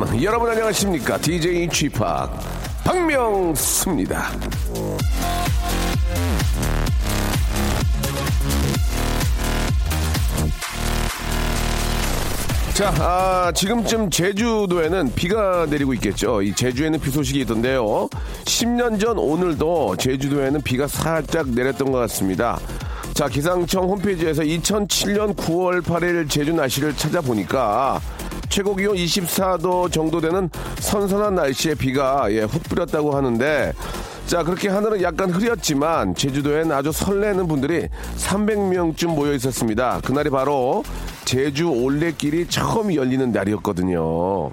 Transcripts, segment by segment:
welcome. 여러분 안녕하십니까? DJ p 박명수입니다. 자, 아, 지금쯤 제주도에는 비가 내리고 있겠죠. 이 제주에는 비 소식이 있던데요. 10년 전 오늘도 제주도에는 비가 살짝 내렸던 것 같습니다. 자, 기상청 홈페이지에서 2007년 9월 8일 제주 날씨를 찾아보니까 최고 기온 24도 정도 되는 선선한 날씨에 비가 예, 훅 뿌렸다고 하는데 자, 그렇게 하늘은 약간 흐렸지만 제주도엔 아주 설레는 분들이 300명쯤 모여 있었습니다. 그날이 바로 제주 올레길이 처음 열리는 날이었거든요.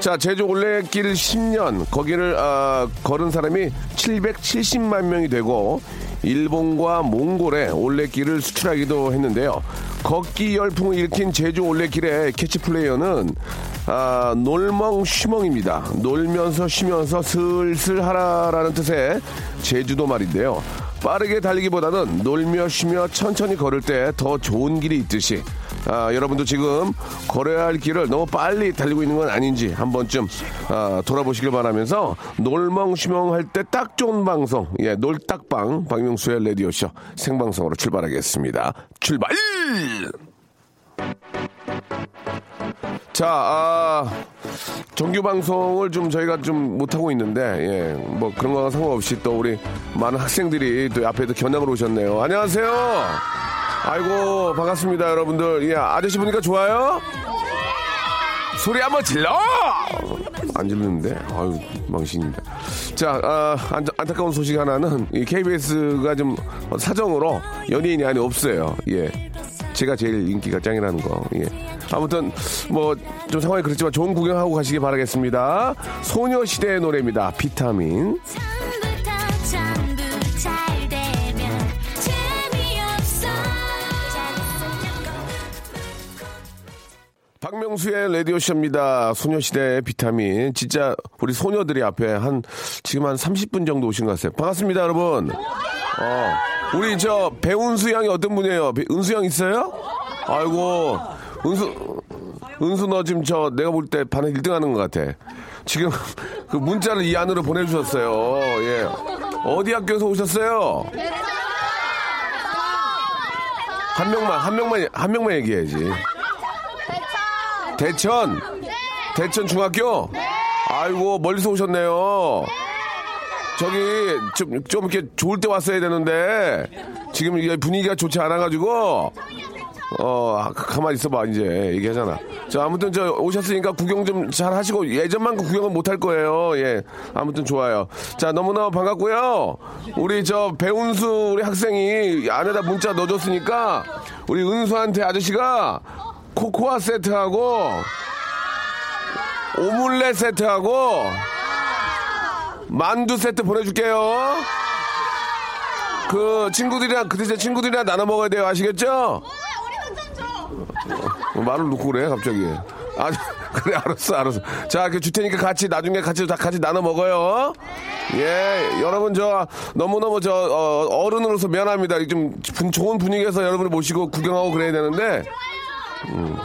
자, 제주 올레길 10년, 거기를, 아, 걸은 사람이 770만 명이 되고, 일본과 몽골에 올레길을 수출하기도 했는데요. 걷기 열풍을 일으킨 제주 올레길의 캐치플레이어는, 아, 놀멍 쉬멍입니다. 놀면서 쉬면서 슬슬 하라라는 뜻의 제주도 말인데요. 빠르게 달리기보다는 놀며 쉬며 천천히 걸을 때 더 좋은 길이 있듯이. 아, 여러분도 지금 걸어야 할 길을 너무 빨리 달리고 있는 건 아닌지 한 번쯤 아, 돌아보시길 바라면서 놀멍쉬멍 할 때 딱 좋은 방송 예 놀딱방 박명수의 라디오쇼 생방송으로 출발하겠습니다. 출발! 자, 아, 정규 방송을 좀 저희가 좀 못하고 있는데, 예, 뭐 그런 거랑 상관없이 또 우리 많은 학생들이 또 앞에도 견학을 오셨네요. 안녕하세요. 아이고, 반갑습니다, 여러분들. 예, 아저씨 보니까 좋아요? 소리 한번 질러! 안 질르는데? 아유, 망신입니다. 자, 아, 안, 안타까운 소식 하나는 이 KBS가 좀 사정으로 연예인이 아니 없어요. 예. 제가 제일 인기가 짱이라는 거. 예. 아무튼 뭐 좀 상황이 그렇지만 좋은 구경하고 가시기 바라겠습니다. 소녀시대의 노래입니다. 비타민. 박명수의 라디오쇼입니다. 소녀시대의 비타민. 진짜 우리 소녀들이 앞에 한 지금 한 30분 정도 오신 것 같아요. 반갑습니다, 여러분. 어, 우리 저 배운수 양이 어떤 분이에요? 배- 은수 양 있어요? 아이고, 은수, 은수 너 지금 저 내가 볼 때 반에 1등 하는 것 같아. 지금 그 문자를 이 안으로 보내주셨어요. 예. 어디 학교에서 오셨어요? 한 명만, 한 명만, 한 명만 얘기해야지. 대천. 대천 중학교? 아이고, 멀리서 오셨네요. 저기, 좀, 좀 이렇게 좋을 때 왔어야 되는데, 지금 분위기가 좋지 않아가지고, 어, 가만히 있어봐, 이제. 얘기하잖아. 자, 아무튼 저 오셨으니까 구경 좀 잘 하시고, 예전만큼 구경은 못 할 거예요. 예. 아무튼 좋아요. 자, 너무너무 반갑고요. 우리 저 배운수 우리 학생이 안에다 문자 넣어줬으니까, 우리 은수한테 아저씨가 코코아 세트하고, 오믈렛 세트하고, 만두 세트 보내줄게요. 그 친구들이랑 그 대신 친구들이랑 나눠 먹어야 돼요. 아시겠죠? 어, 말을 놓고 그래 갑자기. 아 그래 알았어 알았어. 자 이렇게 줄 테니까 같이 나중에 같이 다 같이 나눠 먹어요. 예 여러분 저 너무 너무 저 어, 어른으로서 미안합니다. 좀 분- 좋은 분위기에서 여러분을 모시고 구경하고 그래야 되는데. 음.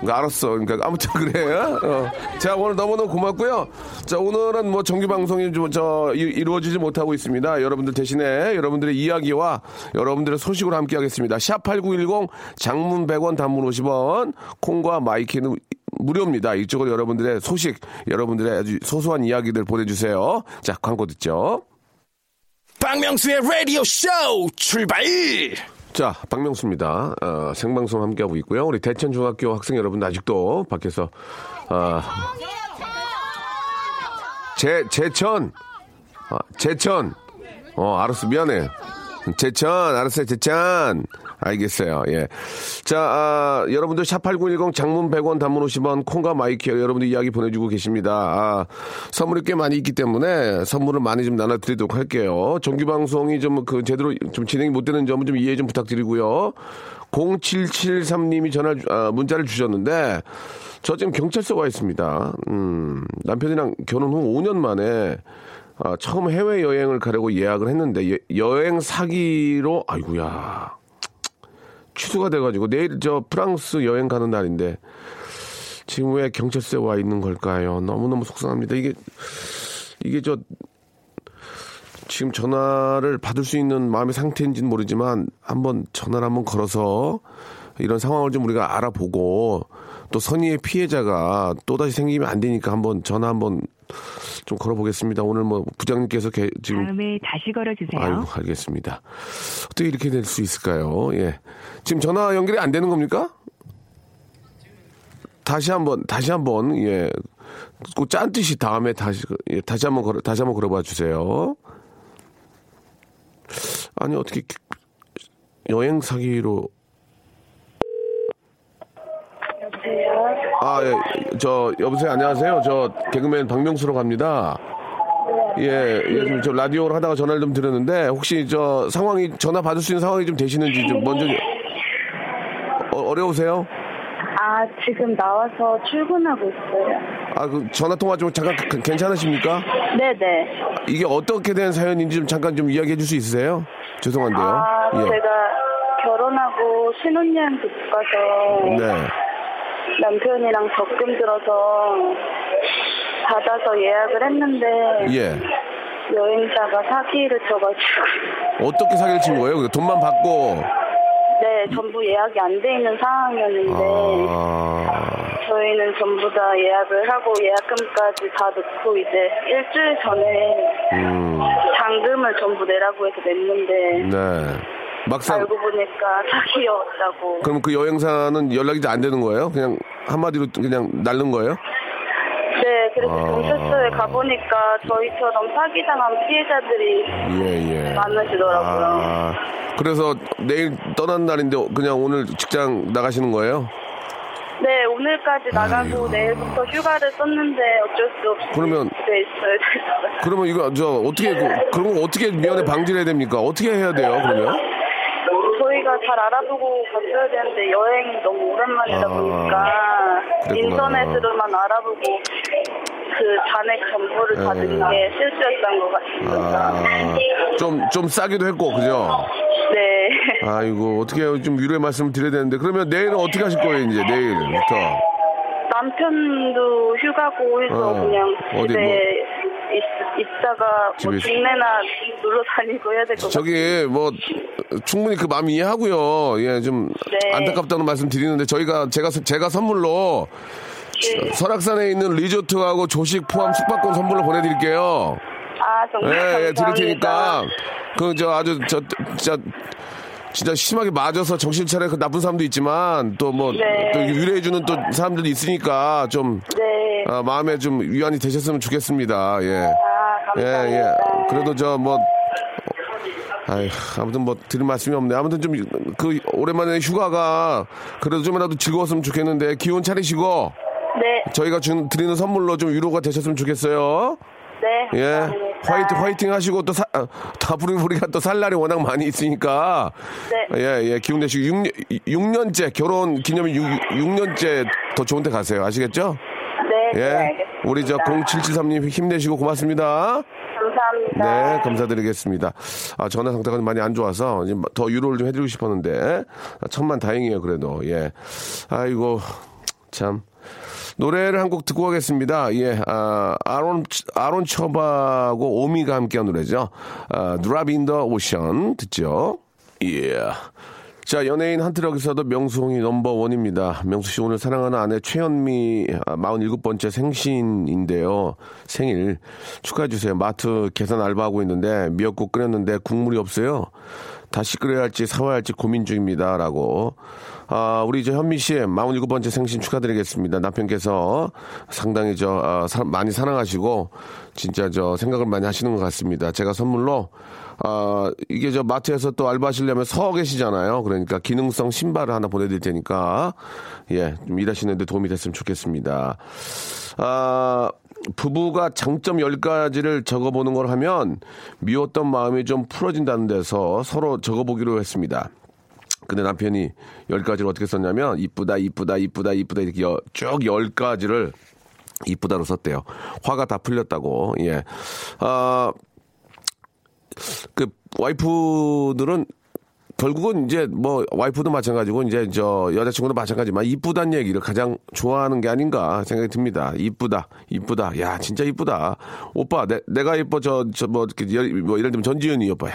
그러니까 알았어. 그러니까 아무튼 그래. 어. 자 오늘 너무너무 고맙고요. 자 오늘은 뭐 정규 방송이 좀 저 이루어지지 못하고 있습니다. 여러분들 대신에 여러분들의 이야기와 여러분들의 소식으로 함께하겠습니다. 샵 #8910 장문 100원, 단문 50원, 콩과 마이K는 무료입니다. 이쪽으로 여러분들의 소식, 여러분들의 아주 소소한 이야기들 보내주세요. 자 광고 듣죠. 박명수의 라디오 쇼 출발! 자, 박명수입니다. 어, 생방송 함께하고 있고요. 우리 대천중학교 학생 여러분들 아직도 밖에서, 어, 제, 제천, 아, 제천, 어, 알았어. 미안해. 제천, 알았어요, 제천. 알겠어요, 예. 자, 아, 여러분들 샵8910 장문 100원 단문 50원 콩과 마이K 여러분들 이야기 보내주고 계십니다. 아, 선물이 꽤 많이 있기 때문에 선물을 많이 좀 나눠드리도록 할게요. 정규방송이 좀 그 제대로 좀 진행이 못 되는 점은 좀 이해 좀 부탁드리고요. 0773님이 전화, 주- 아, 문자를 주셨는데, 저 지금 경찰서 와 있습니다. 음, 남편이랑 결혼 후 5년 만에 아, 처음 해외 여행을 가려고 예약을 했는데 예- 여행 사기로 아이고야 취소가 돼가지고 내일 저 프랑스 여행 가는 날인데 지금 왜 경찰서에 와 있는 걸까요? 너무너무 속상합니다. 이게 이게 저 지금 전화를 받을 수 있는 마음의 상태인지는 모르지만 한번 전화를 한번 걸어서 이런 상황을 좀 우리가 알아보고 또 선의의 피해자가 또다시 생기면 안 되니까 한번 전화 한번 좀 걸어보겠습니다. 오늘 뭐 부장님께서 개- 지금 다음에 다시 걸어주세요. 아이고 알겠습니다. 어떻게 이렇게 될 수 있을까요? 예. 지금 전화 연결이 안 되는 겁니까? 다시 한번 다시 한번 예. 꼭짠 뜻이 다음에 다시 예, 다시 한번 걸어 다시 한번 걸어봐 주세요. 아니 어떻게 여행 사기로 아, 예, 저, 여보세요, 안녕하세요. 저, 개그맨 박명수로 갑니다. 예, 예, 지금 저 라디오를 하다가 전화를 좀 드렸는데, 혹시 저 상황이, 전화 받을 수 있는 상황이 좀 되시는지 좀 먼저, 어, 어려우세요? 아, 지금 나와서 출근하고 있어요. 아, 그 전화통화 좀 잠깐 그- 괜찮으십니까? 네네. 이게 어떻게 된 사연인지 좀 잠깐 좀 이야기해 줄 수 있으세요? 죄송한데요. 아, 예. 제가 결혼하고 신혼여행 듣고 가서 네. 남편이랑 적금 들어서 받아서 예약을 했는데 예. 여행사가 사기를 쳐가지고 어떻게 사기를 친 거예요? 그 돈만 받고. 네, 전부 예약이 안 돼 있는 상황이었는데 아, 저희는 전부 다 예약을 하고 예약금까지 다 넣고 이제 일주일 전에 음, 잔금을 전부 내라고 해서 냈는데 네. 막상, 알고 보니까 사기였다고. 그럼 그 여행사는 연락이 안 되는 거예요? 그냥 한마디로 그냥 날른 거예요? 네, 그래서 아. 경찰서에 가보니까 저희처럼 사기당한 피해자들이 예, 예. 많으시더라고요. 아, 그래서 내일 떠난 날인데 그냥 오늘 직장 나가시는 거예요? 네, 오늘까지 나가고 내일부터 휴가를 썼는데 어쩔 수 없이 그러면- 있어요. 그러면 이거 저 어떻게 그- 그런 거 어떻게 미연에 방지를 해야 됩니까? 어떻게 해야 돼요? 그러면? 잘 알아보고 갔어야 되는데 여행이 너무 오랜만이다 아, 보니까 그랬구나. 인터넷으로만 알아보고 그 잔액 정보를 다 예. 넣은 게 실수였던 것 같습니다. 아, 좀, 좀 싸기도 했고, 그죠? 네. 아이고, 어떻게? 좀 위로의 말씀을 드려야 되는데, 그러면 내일은 어떻게 하실 거예요, 이제, 내일부터? 남편도 휴가고 해서 어, 그냥 어디 집에 뭐- 있, 있다가 집에 뭐 있- 동네나 놀러 다니고 해야 될 것 같아요. 저기, 뭐, 충분히 그 마음 이해하고요. 예, 좀, 네. 안타깝다는 말씀 드리는데, 저희가, 제가, 제가 선물로, 네. 설악산에 있는 리조트하고 조식 포함 숙박권 선물로 보내드릴게요. 아 정말 예, 예, 드릴 감사합니다. 테니까. 그, 저, 아주, 저, 진짜, 진짜 심하게 맞아서 정신 차려 그 나쁜 사람도 있지만, 또 뭐, 네. 또 위로해주는 또 사람들도 있으니까, 좀, 네. 아, 마음에 좀 위안이 되셨으면 좋겠습니다. 예. 아 예, 감사합니다. 예. 그래도 저, 뭐, 아이, 아무튼 뭐 드릴 말씀이 없네. 아무튼 좀 그 오랜만에 휴가가 그래도 좀이라도 즐거웠으면 좋겠는데 기운 차리시고 네, 저희가 준 드리는 선물로 좀 위로가 되셨으면 좋겠어요. 네. 예, 감사합니다. 화이팅 화이팅 하시고 또 사, 아, 다 우리 우리가 또 살 날이 워낙 많이 있으니까 네. 예, 예, 기운 내시고 6, 6년째 결혼 기념일 6, 6년째 더 좋은 데 가세요. 아시겠죠? 네, 네, 예. 알겠습니다. 우리 저 0773님 힘내시고 고맙습니다. 감사합니다. 네, 감사드리겠습니다. 아, 전화 상태가 좀 많이 안 좋아서 더 위로를 좀 해드리고 싶었는데 아, 천만 다행이에요, 그래도. 예. 아이고, 참. 노래를 한 곡 듣고 가겠습니다. 예, 아, 아론, 아론 처바하고 오미가 함께한 노래죠. 아, Drop in the Ocean 듣죠. 예. 자, 연예인 한 트럭에서도 명수홍이 넘버원입니다. 명수 씨 오늘 사랑하는 아내 최현미 아, 47번째 생신인데요. 생일 축하해주세요. 마트 계산 알바하고 있는데 미역국 끓였는데 국물이 없어요. 다시 끓여야 할지 사와야 할지 고민 중입니다. 라고. 아, 우리 저 현미 씨 47번째 생신 축하드리겠습니다. 남편께서 상당히 저, 아, 사- 많이 사랑하시고 진짜 저 생각을 많이 하시는 것 같습니다. 제가 선물로 아, 이게 저 마트에서 또 알바하시려면 서 계시잖아요. 그러니까 기능성 신발을 하나 보내드릴 테니까, 예, 좀 일하시는데 도움이 됐으면 좋겠습니다. 아, 부부가 장점 10가지를 적어보는 걸 하면 미웠던 마음이 좀 풀어진다는 데서 서로 적어보기로 했습니다. 근데 남편이 10가지를 어떻게 썼냐면, 이쁘다, 이쁘다, 이쁘다, 이쁘다, 이렇게 여- 쭉 10가지를 이쁘다로 썼대요. 화가 다 풀렸다고, 예. 아, 그 와이프들은 결국은 이제 뭐 와이프도 마찬가지고 이제 저 여자친구도 마찬가지지만 이쁘다는 얘기를 가장 좋아하는 게 아닌가 생각이 듭니다. 이쁘다, 이쁘다. 야 진짜 이쁘다. 오빠 내, 내가 이뻐 저 저 뭐 이렇게 열- 뭐 예를 들면 전지현이 오빠 야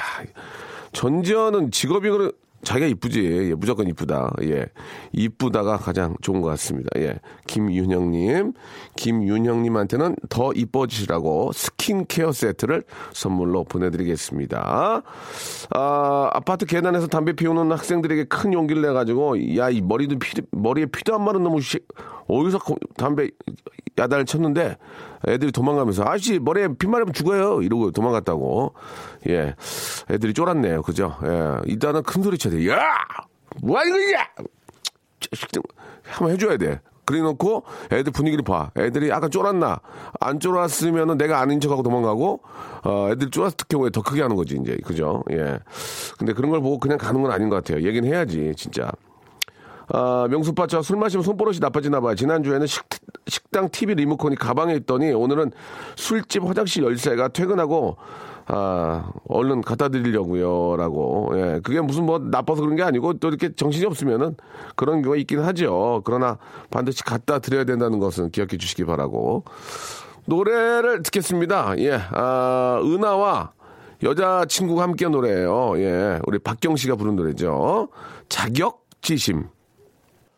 전지현은 직업이 그래 자기가 이쁘지 예, 무조건 이쁘다. 예 이쁘다가 가장 좋은 것 같습니다. 예 김윤형님 김윤형님한테는 더 이뻐지시라고 스킨케어 세트를 선물로 보내드리겠습니다. 아, 아파트 계단에서 담배 피우는 학생들에게 큰 용기를 내가지고, 야, 이 머리도 피, 머리에 피도 안 마른 놈의 씨, 어디서 거- 담배 야단을 쳤는데, 애들이 도망가면서, 아저씨, 머리에 피 마르면 죽어요. 이러고 도망갔다고. 예. 애들이 쫄았네요. 그죠? 예. 일단은 큰 소리 쳐야 돼. 야! 뭐 하는 거야! 한번 해줘야 돼. 그래 놓고 애들 분위기를 봐. 애들이 아까 쫄았나? 안 쫄았으면은 내가 아닌 척하고 도망가고, 어, 애들이 쫄았을 경우에 더 크게 하는 거지, 이제. 그죠? 예. 근데 그런 걸 보고 그냥 가는 건 아닌 것 같아요. 얘기는 해야지, 진짜. 아, 명수빠차 술 마시면 손버릇이 나빠지나 봐요. 지난주에는 식, 식당 TV 리모컨이 가방에 있더니 오늘은 술집 화장실 열쇠가 퇴근하고 아, 얼른 갖다 드리려고요. 라고. 예. 그게 무슨 뭐 나빠서 그런 게 아니고 또 이렇게 정신이 없으면은 그런 경우가 있긴 하죠. 그러나 반드시 갖다 드려야 된다는 것은 기억해 주시기 바라고. 노래를 듣겠습니다. 예. 아, 은하와 여자친구가 함께 한 노래예요. 예. 우리 박경 씨가 부른 노래죠. 자격지심.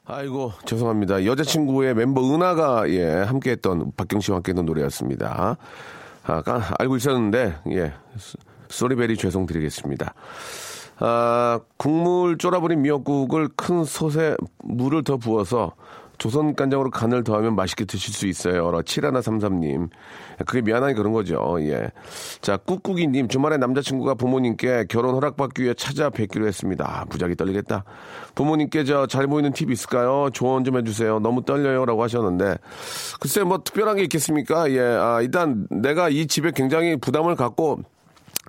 아이고 죄송합니다. 여자친구의 멤버 은하가 예 함께했던 박경 씨와 함께했던 노래였습니다. 아 까- 알고 있었는데 예 소- 소리베리 죄송드리겠습니다. 아 국물 쫄아버린 미역국을 큰 솥에 물을 더 부어서 조선 간장으로 간을 더하면 맛있게 드실 수 있어요. 7133님. 그게 미안하니 그런 거죠. 예. 자, 꾹꾹이님. 주말에 남자친구가 부모님께 결혼 허락받기 위해 찾아뵙기로 했습니다. 아, 무지하게 떨리겠다. 부모님께 저 잘 보이는 팁 있을까요? 조언 좀 해주세요. 너무 떨려요. 라고 하셨는데. 글쎄, 뭐 특별한 게 있겠습니까? 예. 아, 일단 내가 이 집에 굉장히 부담을 갖고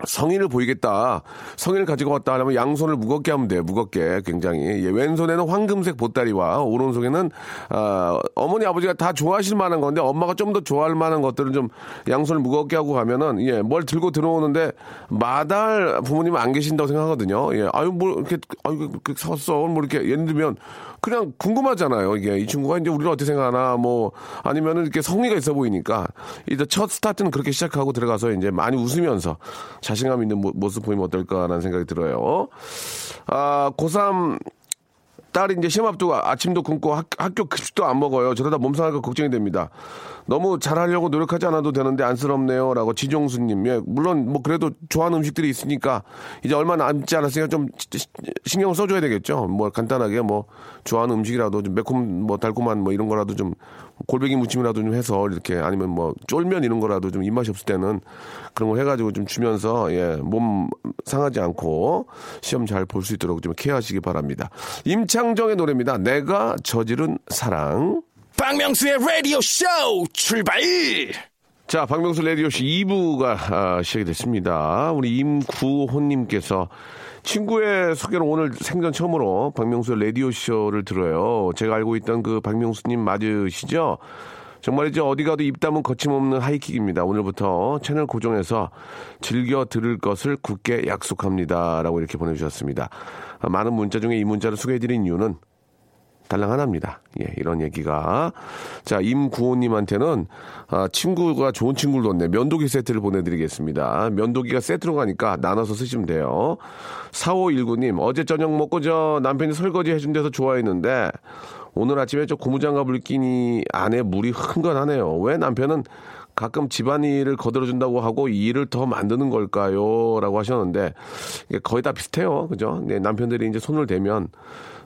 성의를 보이겠다. 성의를 가지고 왔다 하려면 양손을 무겁게 하면 돼요. 무겁게 굉장히. 예, 왼손에는 황금색 보따리와 오른손에는 아, 어머니 아버지가 다 좋아하실 만한 건데 엄마가 좀 더 좋아할 만한 것들은 좀 양손을 무겁게 하고 가면은 예, 뭘 들고 들어오는데 마다할 부모님은 안 계신다고 생각하거든요. 예, 아유 뭐 이렇게 아유 그 섰어. 뭐 이렇게 예를 들면 그냥 궁금하잖아요. 이게 이 친구가 이제 우리를 어떻게 생각하나 뭐 아니면은 이렇게 성의가 있어 보이니까 이제 첫 스타트는 그렇게 시작하고 들어가서 이제 많이 웃으면서 자신감 있는 모- 모습 보이면 어떨까라는 생각이 들어요. 아, 고3 딸이 이제 시험 앞두고 아침도 굶고 학, 학교 급식도 안 먹어요. 저러다 몸 상할까 걱정이 됩니다. 너무 잘하려고 노력하지 않아도 되는데 안쓰럽네요. 라고 지종수님. 예, 물론 뭐 그래도 좋아하는 음식들이 있으니까 이제 얼마 남지 않았으니까 좀 시- 시- 신경 을 써줘야 되겠죠. 뭐 간단하게 뭐 좋아하는 음식이라도 좀 매콤 뭐 달콤한 뭐 이런 거라도 좀 골뱅이 무침이라도 좀 해서 이렇게 아니면 뭐 쫄면 이런 거라도 좀 입맛이 없을 때는 그런 거 해가지고 좀 주면서 예, 몸 상하지 않고 시험 잘 볼 수 있도록 좀 케어하시기 바랍니다. 임창정의 노래입니다. 내가 저지른 사랑. 박명수의 라디오 쇼 출발! 자, 박명수의 라디오쇼 2부가 아, 시작이 됐습니다. 우리 임구호님께서 친구의 소개로 오늘 생전 처음으로 박명수 라디오 쇼를 들어요. 제가 알고 있던 그 박명수님 맞으시죠? 정말이죠. 어디 가도 입 담은 거침없는 하이킥입니다. 오늘부터 채널 고정해서 즐겨 들을 것을 굳게 약속합니다. 라고 이렇게 보내주셨습니다. 아, 많은 문자 중에 이 문자를 소개해드린 이유는 달랑 하나입니다. 예, 이런 얘기가. 자, 임구호님한테는, 아, 친구가 좋은 친구를 뒀네. 면도기 세트를 보내드리겠습니다. 면도기가 세트로 가니까 나눠서 쓰시면 돼요. 4519님, 어제 저녁 먹고 저 남편이 설거지 해준 데서 좋아했는데, 오늘 아침에 저 고무장갑을 끼니 안에 물이 흥건하네요. 왜 남편은 가끔 집안일을 거들어준다고 하고 이 일을 더 만드는 걸까요? 라고 하셨는데, 거의 다 비슷해요. 그죠? 네, 남편들이 이제 손을 대면,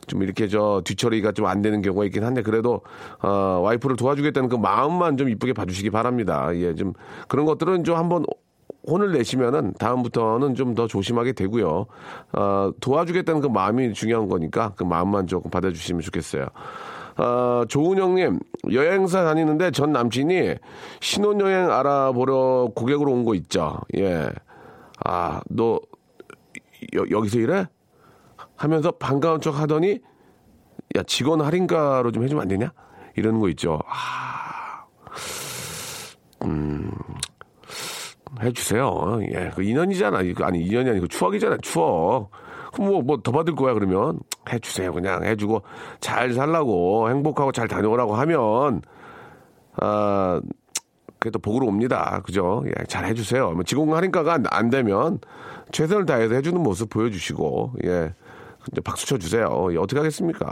좀 이렇게 저 뒤처리가 좀 안 되는 경우가 있긴 한데 그래도 어, 와이프를 도와주겠다는 그 마음만 좀 이쁘게 봐주시기 바랍니다. 예, 좀 그런 것들은 좀 한번 혼을 내시면은 다음부터는 좀 더 조심하게 되고요. 어, 도와주겠다는 그 마음이 중요한 거니까 그 마음만 조금 받아주시면 좋겠어요. 어, 조은영님, 여행사 다니는데 전 남친이 신혼여행 알아보러 고객으로 온 거 있죠. 예. 아, 너, 여, 여기서 일해? 하면서 반가운 척 하더니, 야, 직원 할인가로 좀 해주면 안 되냐? 이러는 거 있죠. 아, 음, 해주세요. 예, 그 인연이잖아. 아니, 인연이 아니고 추억이잖아. 추억. 그럼 뭐, 뭐 더 받을 거야, 그러면. 해주세요. 그냥 해주고, 잘 살라고, 행복하고 잘 다녀오라고 하면, 아, 그게 또 복으로 옵니다. 그죠? 예, 잘 해주세요. 뭐 직원 할인가가 안, 안 되면 최선을 다해서 해주는 모습 보여주시고, 예. 박수 쳐주세요. 예, 어떻게 하겠습니까?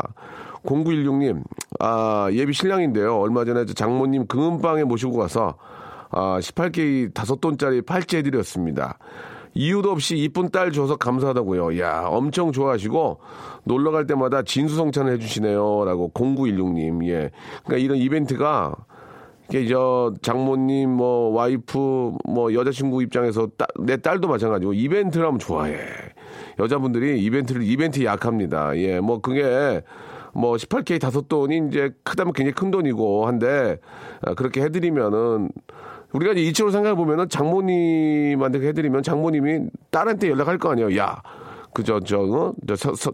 0916님, 아, 예비 신랑인데요. 얼마 전에 저 장모님 금은방에 모시고 가서, 아, 18K 5돈짜리 팔찌 해드렸습니다. 이유도 없이 이쁜 딸 줘서 감사하다고요. 야, 엄청 좋아하시고 놀러 갈 때마다 진수성찬을 해주시네요.라고 0916님. 예, 그러니까 이런 이벤트가 이게 저 장모님 뭐 와이프 뭐 여자친구 입장에서 따- 내 딸도 마찬가지고 이벤트를 하면 좋아해. 여자분들이 이벤트를 이벤트 약합니다. 예, 뭐 그게 뭐 18K 다섯 돈이 이제 크다면 굉장히 큰 돈이고 한데 아, 그렇게 해드리면은 우리가 이제 이쪽으로 생각해 보면은 장모님한테 해드리면 장모님이 딸한테 연락할 거 아니에요. 야. 그저 저그 서, 서,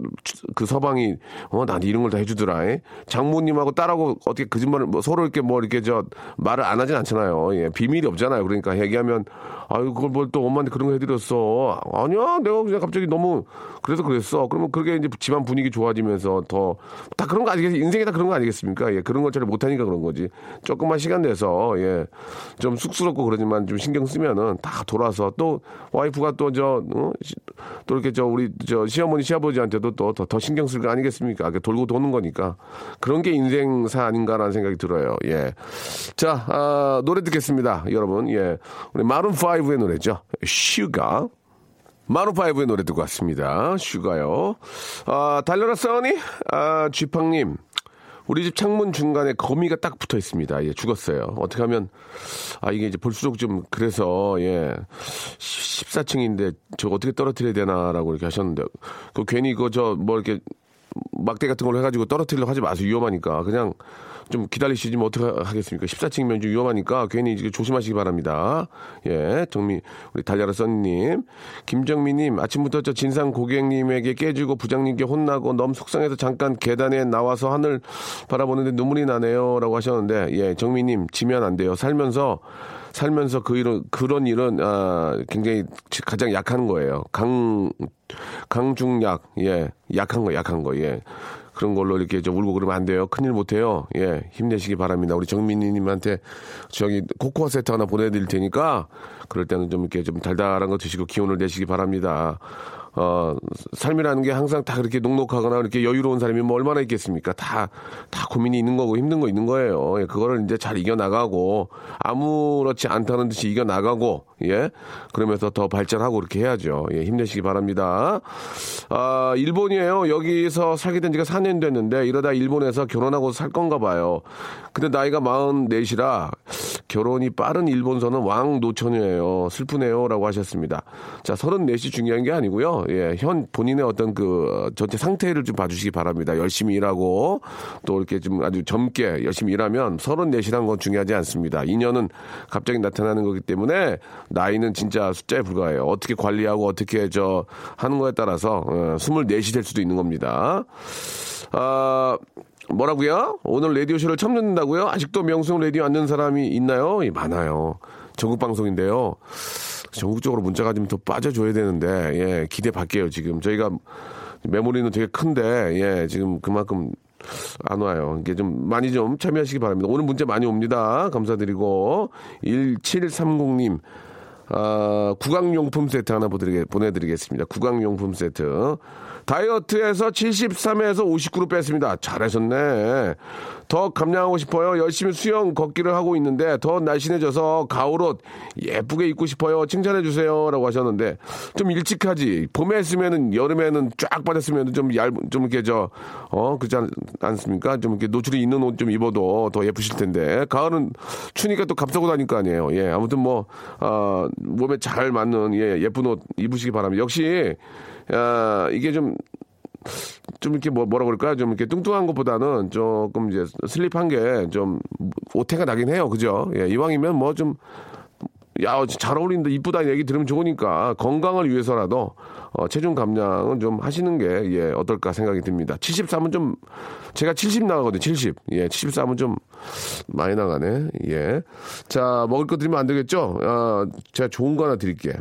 그 서방이 어 나한테 이런 걸 다 해주더라. 에? 장모님하고 딸하고 어떻게 거짓말을 뭐 서로 이렇게 뭐 이렇게 저 말을 안 하진 않잖아요. 예, 비밀이 없잖아요. 그러니까 얘기하면 아유 그걸 뭘 또 엄마한테 그런 거 해드렸어. 아니야 내가 그냥 갑자기 너무 그래서 그랬어. 그러면 그게 이제 집안 분위기 좋아지면서 더 다 그런 거 아니겠 인생이 다 그런 거 아니겠습니까? 예, 그런 걸 잘 못하니까 그런 거지. 조금만 시간 내서 예, 좀 쑥스럽고 그러지만 좀 신경 쓰면은 다 돌아서 또 와이프가 또 저 어? 시- 또 이렇게 저 우리 저 시어머니 시아버지한테도 또 더 신경 쓸 거 아니겠습니까? 이렇게 돌고 도는 거니까 그런 게 인생사 아닌가라는 생각이 들어요. 예, 자 아, 노래 듣겠습니다, 여러분. 예, 우리 마룬 5의 노래죠. Sugar. 마룬5의 노래 듣고 왔습니다. Sugar요. 아, 달려라 써니? 아, 쥐팡님. 우리 집 창문 중간에 거미가 딱 붙어 있습니다. 예, 죽었어요. 어떻게 하면, 아, 이게 이제 볼수록 좀, 그래서, 예, 14층인데, 저 어떻게 떨어뜨려야 되나라고 이렇게 하셨는데, 그 괜히 그, 저, 뭐 이렇게, 막대 같은 걸로 해가지고 떨어뜨리려고 하지 마세요. 위험하니까. 그냥 좀 기다리시지 뭐 어떻게 하겠습니까? 14층이면 좀 위험하니까 괜히 조심하시기 바랍니다. 예, 정미, 우리 달려라 써니님. 김정미님, 아침부터 저 진상 고객님에게 깨지고 부장님께 혼나고 너무 속상해서 잠깐 계단에 나와서 하늘 바라보는데 눈물이 나네요. 라고 하셨는데, 예, 정미님, 지면 안 돼요. 살면서 살면서 그 일은 그런 일은 아 굉장히 가장 약한 거예요. 강 강중약 예 약한 거 약한 거 예. 그런 걸로 이렇게 저 울고 그러면 안 돼요. 큰일 못 해요. 예, 힘내시기 바랍니다. 우리 정민희님한테 저기 코코아 세트 하나 보내드릴 테니까 그럴 때는 좀 이렇게 좀 달달한 거 드시고 기운을 내시기 바랍니다. 어, 삶이라는 게 항상 다 그렇게 녹록하거나 이렇게 여유로운 사람이 뭐 얼마나 있겠습니까? 다, 다 고민이 있는 거고 힘든 거 있는 거예요. 예, 그거를 이제 잘 이겨나가고 아무렇지 않다는 듯이 이겨나가고, 예. 그러면서 더 발전하고 이렇게 해야죠. 예, 힘내시기 바랍니다. 아, 일본이에요. 여기서 살게 된 지가 4년 됐는데 이러다 일본에서 결혼하고 살 건가 봐요. 근데 나이가 44이라 결혼이 빠른 일본서는 왕 노처녀예요. 슬프네요. 라고 하셨습니다. 자, 34시 중요한 게 아니고요. 예, 현 본인의 어떤 그 전체 상태를 좀 봐주시기 바랍니다. 열심히 일하고 또 이렇게 좀 아주 젊게 열심히 일하면 34시란 건 중요하지 않습니다. 인연은 갑자기 나타나는 거기 때문에 나이는 진짜 숫자에 불과해요. 어떻게 관리하고 어떻게 저 하는 거에 따라서 어, 24시 될 수도 있는 겁니다. 아, 뭐라고요? 오늘 라디오쇼를 처음 듣는다고요? 아직도 명성 라디오 안 듣는 사람이 있나요? 예, 많아요. 전국 방송인데요. 전국적으로 문자가 좀 더 빠져줘야 되는데, 예, 기대 받게요, 지금. 저희가 메모리는 되게 큰데, 예, 지금 그만큼 안 와요. 이게 좀 많이 좀 참여하시기 바랍니다. 오늘 문자 많이 옵니다. 감사드리고, 1730님. 아, 구강용품 세트 하나 보내드리겠습니다. 구강용품 세트. 다이어트에서 73에서 59로 뺐습니다. 잘하셨네. 더 감량하고 싶어요. 열심히 수영, 걷기를 하고 있는데 더 날씬해져서 가을옷 예쁘게 입고 싶어요. 칭찬해 주세요. 라고 하셨는데 좀 일찍 하지. 봄에 했으면은 여름에는 쫙 빠졌으면 좀 얇, 좀 이렇게 저, 어, 그렇지 않, 않습니까? 좀 이렇게 노출이 있는 옷 좀 입어도 더 예쁘실 텐데. 가을은 추니까 또 감싸고 다닐 거 아니에요. 예. 아무튼 뭐, 어, 몸에 잘 맞는 예, 예쁜 옷 입으시기 바랍니다. 역시 아, 이게 좀좀 이렇게 뭐 뭐라 그럴까 좀 이렇게 뚱뚱한 것보다는 조금 이제 슬립한 게 좀 오태가 나긴 해요. 그죠? 예 이왕이면 뭐 좀 야, 잘 어울린다, 이쁘다 얘기 들으면 좋으니까 건강을 위해서라도 어, 체중 감량은 좀 하시는 게 예, 어떨까 생각이 듭니다. 73은 좀 제가 70 나가거든요. 70. 예, 73은 좀 많이 나가네. 예. 자, 먹을 거 드리면 안 되겠죠? 어, 제가 좋은 거 하나 드릴게.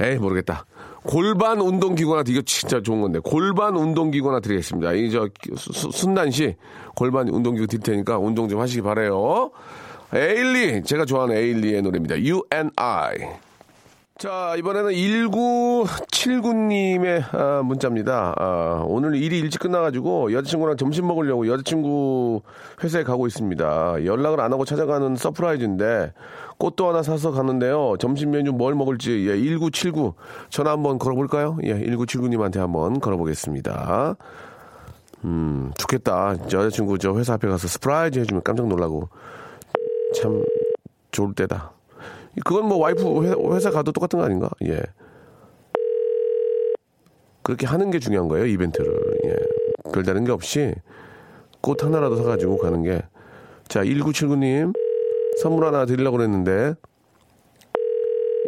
에이, 모르겠다. 골반 운동기구 하나, 이거 진짜 좋은 건데. 골반 운동기구 하나 드리겠습니다. 이, 저, 수- 순난시 골반 운동기구 드릴 테니까 운동 좀 하시기 바래요 에일리, 제가 좋아하는 에일리의 노래입니다. You and I. 자, 이번에는 1979님의 아, 문자입니다. 아, 오늘 일이 일찍 끝나가지고 여자친구랑 점심 먹으려고 여자친구 회사에 가고 있습니다. 연락을 안 하고 찾아가는 surprise인데 꽃도 하나 사서 가는데요. 점심 메뉴 뭘 먹을지 예, 1979 전화 한번 걸어볼까요? 예, 1979님한테 한번 걸어보겠습니다. 음, 좋겠다. 저 여자친구 저 회사 앞에 가서 surprise 해주면 깜짝 놀라고 참 좋을 때다. 그건 뭐 와이프 회- 회사 가도 똑같은 거 아닌가? 예. 그렇게 하는 게 중요한 거예요, 이벤트를. 예. 별다른 게 없이 꽃 하나라도 사가지고 가는 게. 자, 1979님, 선물 하나 드리려고 그랬는데,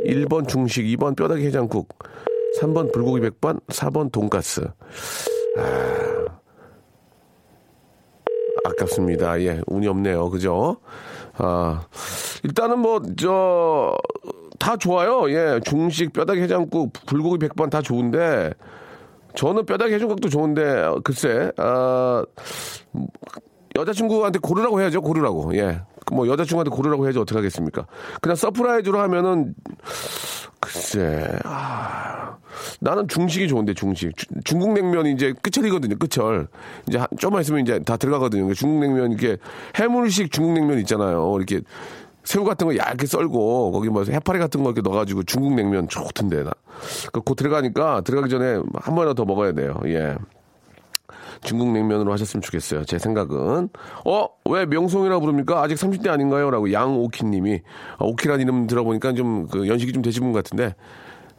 1번 중식, 2번 뼈다귀 해장국, 3번 불고기 백반, 4번 돈가스. 아깝습니다. 예, 운이 없네요. 그죠? 아, 일단은 뭐, 저, 다 좋아요. 예, 중식, 뼈다귀 해장국, 불고기 백반 다 좋은데, 저는 뼈다귀 해장국도 좋은데, 어, 글쎄, 아, 여자친구한테 고르라고 해야죠, 고르라고. 예. 뭐, 여자친구한테 고르라고 해야지 어떡하겠습니까? 그냥 surprise로 하면은, 글쎄, 아, 나는 중식이 좋은데 중식. 주- 중국 냉면이 이제 끝철이거든요. 끝철. 이제 한- 좀만 있으면 이제 다 들어가거든요. 중국 냉면 이렇게 해물식 중국 냉면 있잖아요. 이렇게 새우 같은 거 얇게 썰고 거기 뭐 해파리 같은 거 이렇게 넣어가지고 중국 냉면 좋던데 나. 그 곧 들어가니까 들어가기 전에 한 번이나 더 먹어야 돼요. 예. 중국 냉면으로 하셨으면 좋겠어요. 제 생각은. 어? 왜 명송이라고 부릅니까? 아직 30대 아닌가요? 라고 양오키 님이. 아, 오키라는 이름 들어보니까 좀 그 연식이 좀 되신 분 같은데,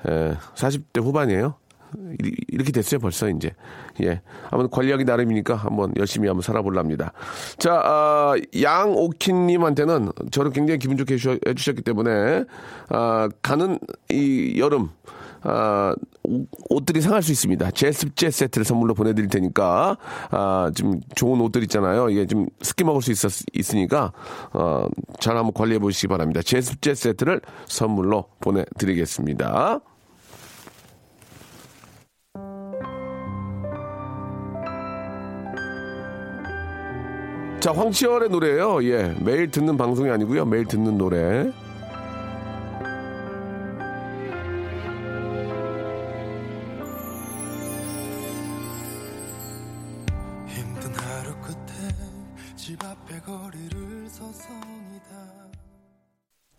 에, 40대 후반이에요? 이- 이렇게 됐어요, 벌써 이제. 예. 아무튼 관리하기 나름이니까 한번 열심히 한번 살아볼랍니다. 자, 아, 양오키님한테는 저를 굉장히 기분 좋게 해주셨- 해주셨기 때문에, 아, 가는 이 여름, 아, 옷- 옷들이 상할 수 있습니다. 제습제 세트를 선물로 보내드릴 테니까, 아, 좀 좋은 옷들 있잖아요. 이게 좀 습기 먹을 수 있었, 있으니까, 어, 잘 한번 관리해 보시기 바랍니다. 제습제 세트를 선물로 보내드리겠습니다. 자, 황치열의 노래예요. 예. 매일 듣는 방송이 아니고요. 매일 듣는 노래.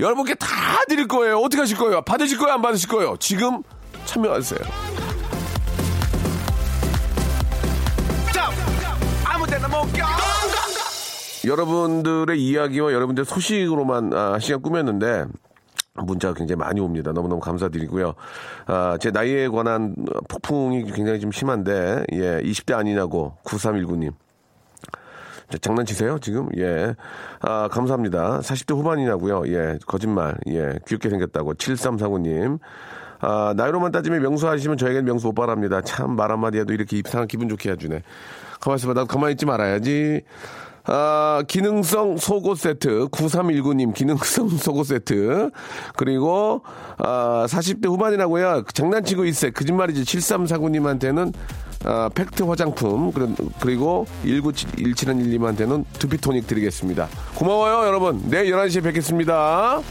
여러분께 다 드릴 거예요. 어떻게 하실 거예요? 받으실 거예요? 안 받으실 거예요? 지금 참여하세요. 여러분들의 이야기와 여러분들의 소식으로만 아, 시간 꾸몄는데 문자가 굉장히 많이 옵니다. 너무너무 감사드리고요. 아, 제 나이에 관한 폭풍이 굉장히 좀 심한데, 예, 20대 아니냐고, 9319님. 자, 장난치세요, 지금? 예. 아, 감사합니다. 40대 후반이냐고요. 예, 거짓말. 예, 귀엽게 생겼다고. 7349님. 아, 나이로만 따지면 명수 하시면 저에겐 명수 오빠랍니다. 참 말 한마디 해도 이렇게 이상한 기분 좋게 해주네. 가만히 있어 봐. 나도 가만히 있지 말아야지. 아, 기능성 속옷 세트, 9319님 기능성 속옷 세트. 그리고, 아, 40대 후반이라고요. 장난치고 있어요. 거짓말이지. 7349님한테는, 어, 팩트 화장품 그리고 1917님한테는 두피토닉 드리겠습니다. 고마워요 여러분. 내일 11시에 뵙겠습니다.